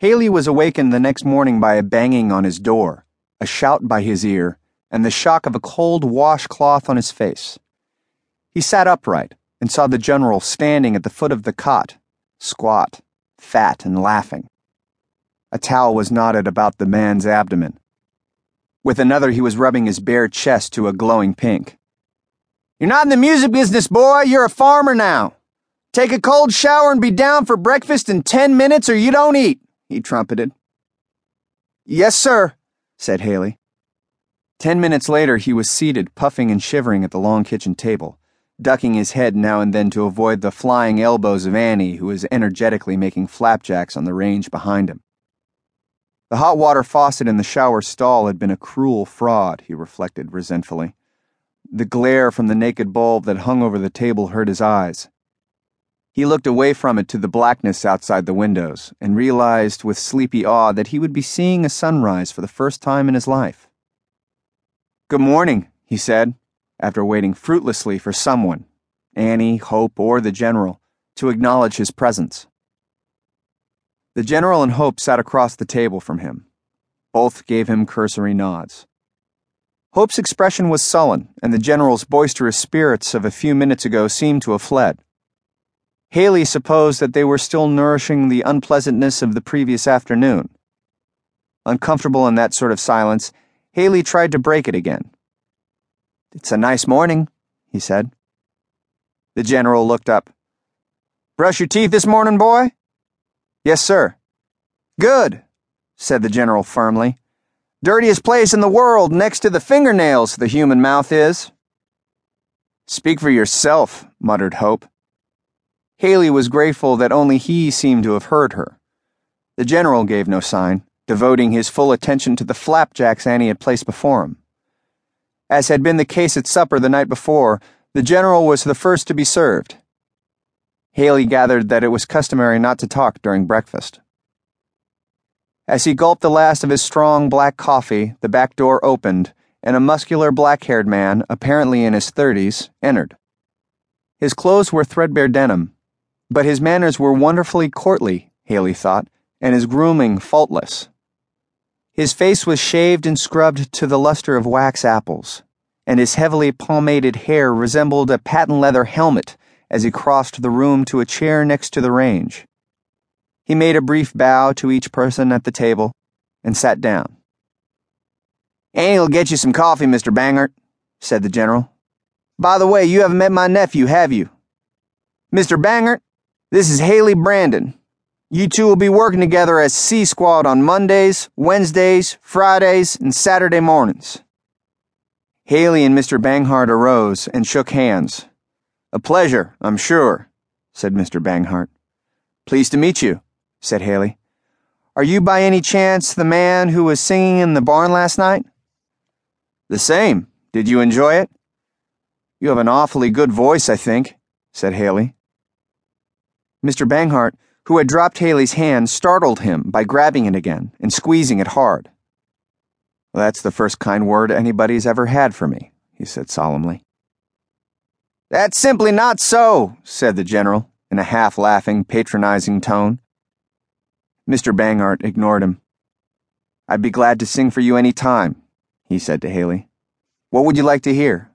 Haley was awakened the next morning by a banging on his door, a shout by his ear, and the shock of a cold washcloth on his face. He sat upright and saw the general standing at the foot of the cot, squat, fat, and laughing. A towel was knotted about the man's abdomen. With another, he was rubbing his bare chest to a glowing pink. You're not in the music business, boy. You're a farmer now. Take a cold shower and be down for breakfast in ten minutes or you don't eat, he trumpeted. Yes, sir, said Haley. Ten minutes later, he was seated, puffing and shivering at the long kitchen table, ducking his head now and then to avoid the flying elbows of Annie, who was energetically making flapjacks on the range behind him. The hot water faucet in the shower stall had been a cruel fraud, he reflected resentfully. The glare from the naked bulb that hung over the table hurt his eyes. He looked away from it to the blackness outside the windows and realized with sleepy awe that he would be seeing a sunrise for the first time in his life. Good morning, he said, after waiting fruitlessly for someone, Annie, Hope, or the General, to acknowledge his presence. The General and Hope sat across the table from him. Both gave him cursory nods. Hope's expression was sullen, and the General's boisterous spirits of a few minutes ago seemed to have fled. Haley supposed that they were still nourishing the unpleasantness of the previous afternoon. Uncomfortable in that sort of silence, Haley tried to break it again. It's a nice morning, he said. The general looked up. Brush your teeth this morning, boy? Yes, sir. Good, said the general firmly. Dirtiest place in the world next to the fingernails, the human mouth is. Speak for yourself, muttered Hope. Haley was grateful that only he seemed to have heard her. The general gave no sign, devoting his full attention to the flapjacks Annie had placed before him. As had been the case at supper the night before, the general was the first to be served. Haley gathered that it was customary not to talk during breakfast. As he gulped the last of his strong black coffee, the back door opened, and a muscular black haired man, apparently in his thirties, entered. His clothes were threadbare denim, but his manners were wonderfully courtly, Haley thought, and his grooming faultless. His face was shaved and scrubbed to the luster of wax apples, and his heavily pomaded hair resembled a patent leather helmet as he crossed the room to a chair next to the range. He made a brief bow to each person at the table and sat down. Annie'll get you some coffee, Mr. Banghart, said the general. By the way, you haven't met my nephew, have you? Mr. Banghart, this is Haley Brandon. You two will be working together as C Squad on Mondays, Wednesdays, Fridays, and Saturday mornings. Haley and Mr. Banghart arose and shook hands. A pleasure, I'm sure, said Mr. Banghart. Pleased to meet you, said Haley. Are you by any chance the man who was singing in the barn last night? The same. Did you enjoy it? You have an awfully good voice, I think, said Haley. Mr. Banghart, who had dropped Haley's hand, startled him by grabbing it again and squeezing it hard. That's the first kind word anybody's ever had for me, he said solemnly. That's simply not so, said the general, in a half laughing, patronizing tone. Mr. Banghart ignored him. I'd be glad to sing for you any time, he said to Haley. What would you like to hear?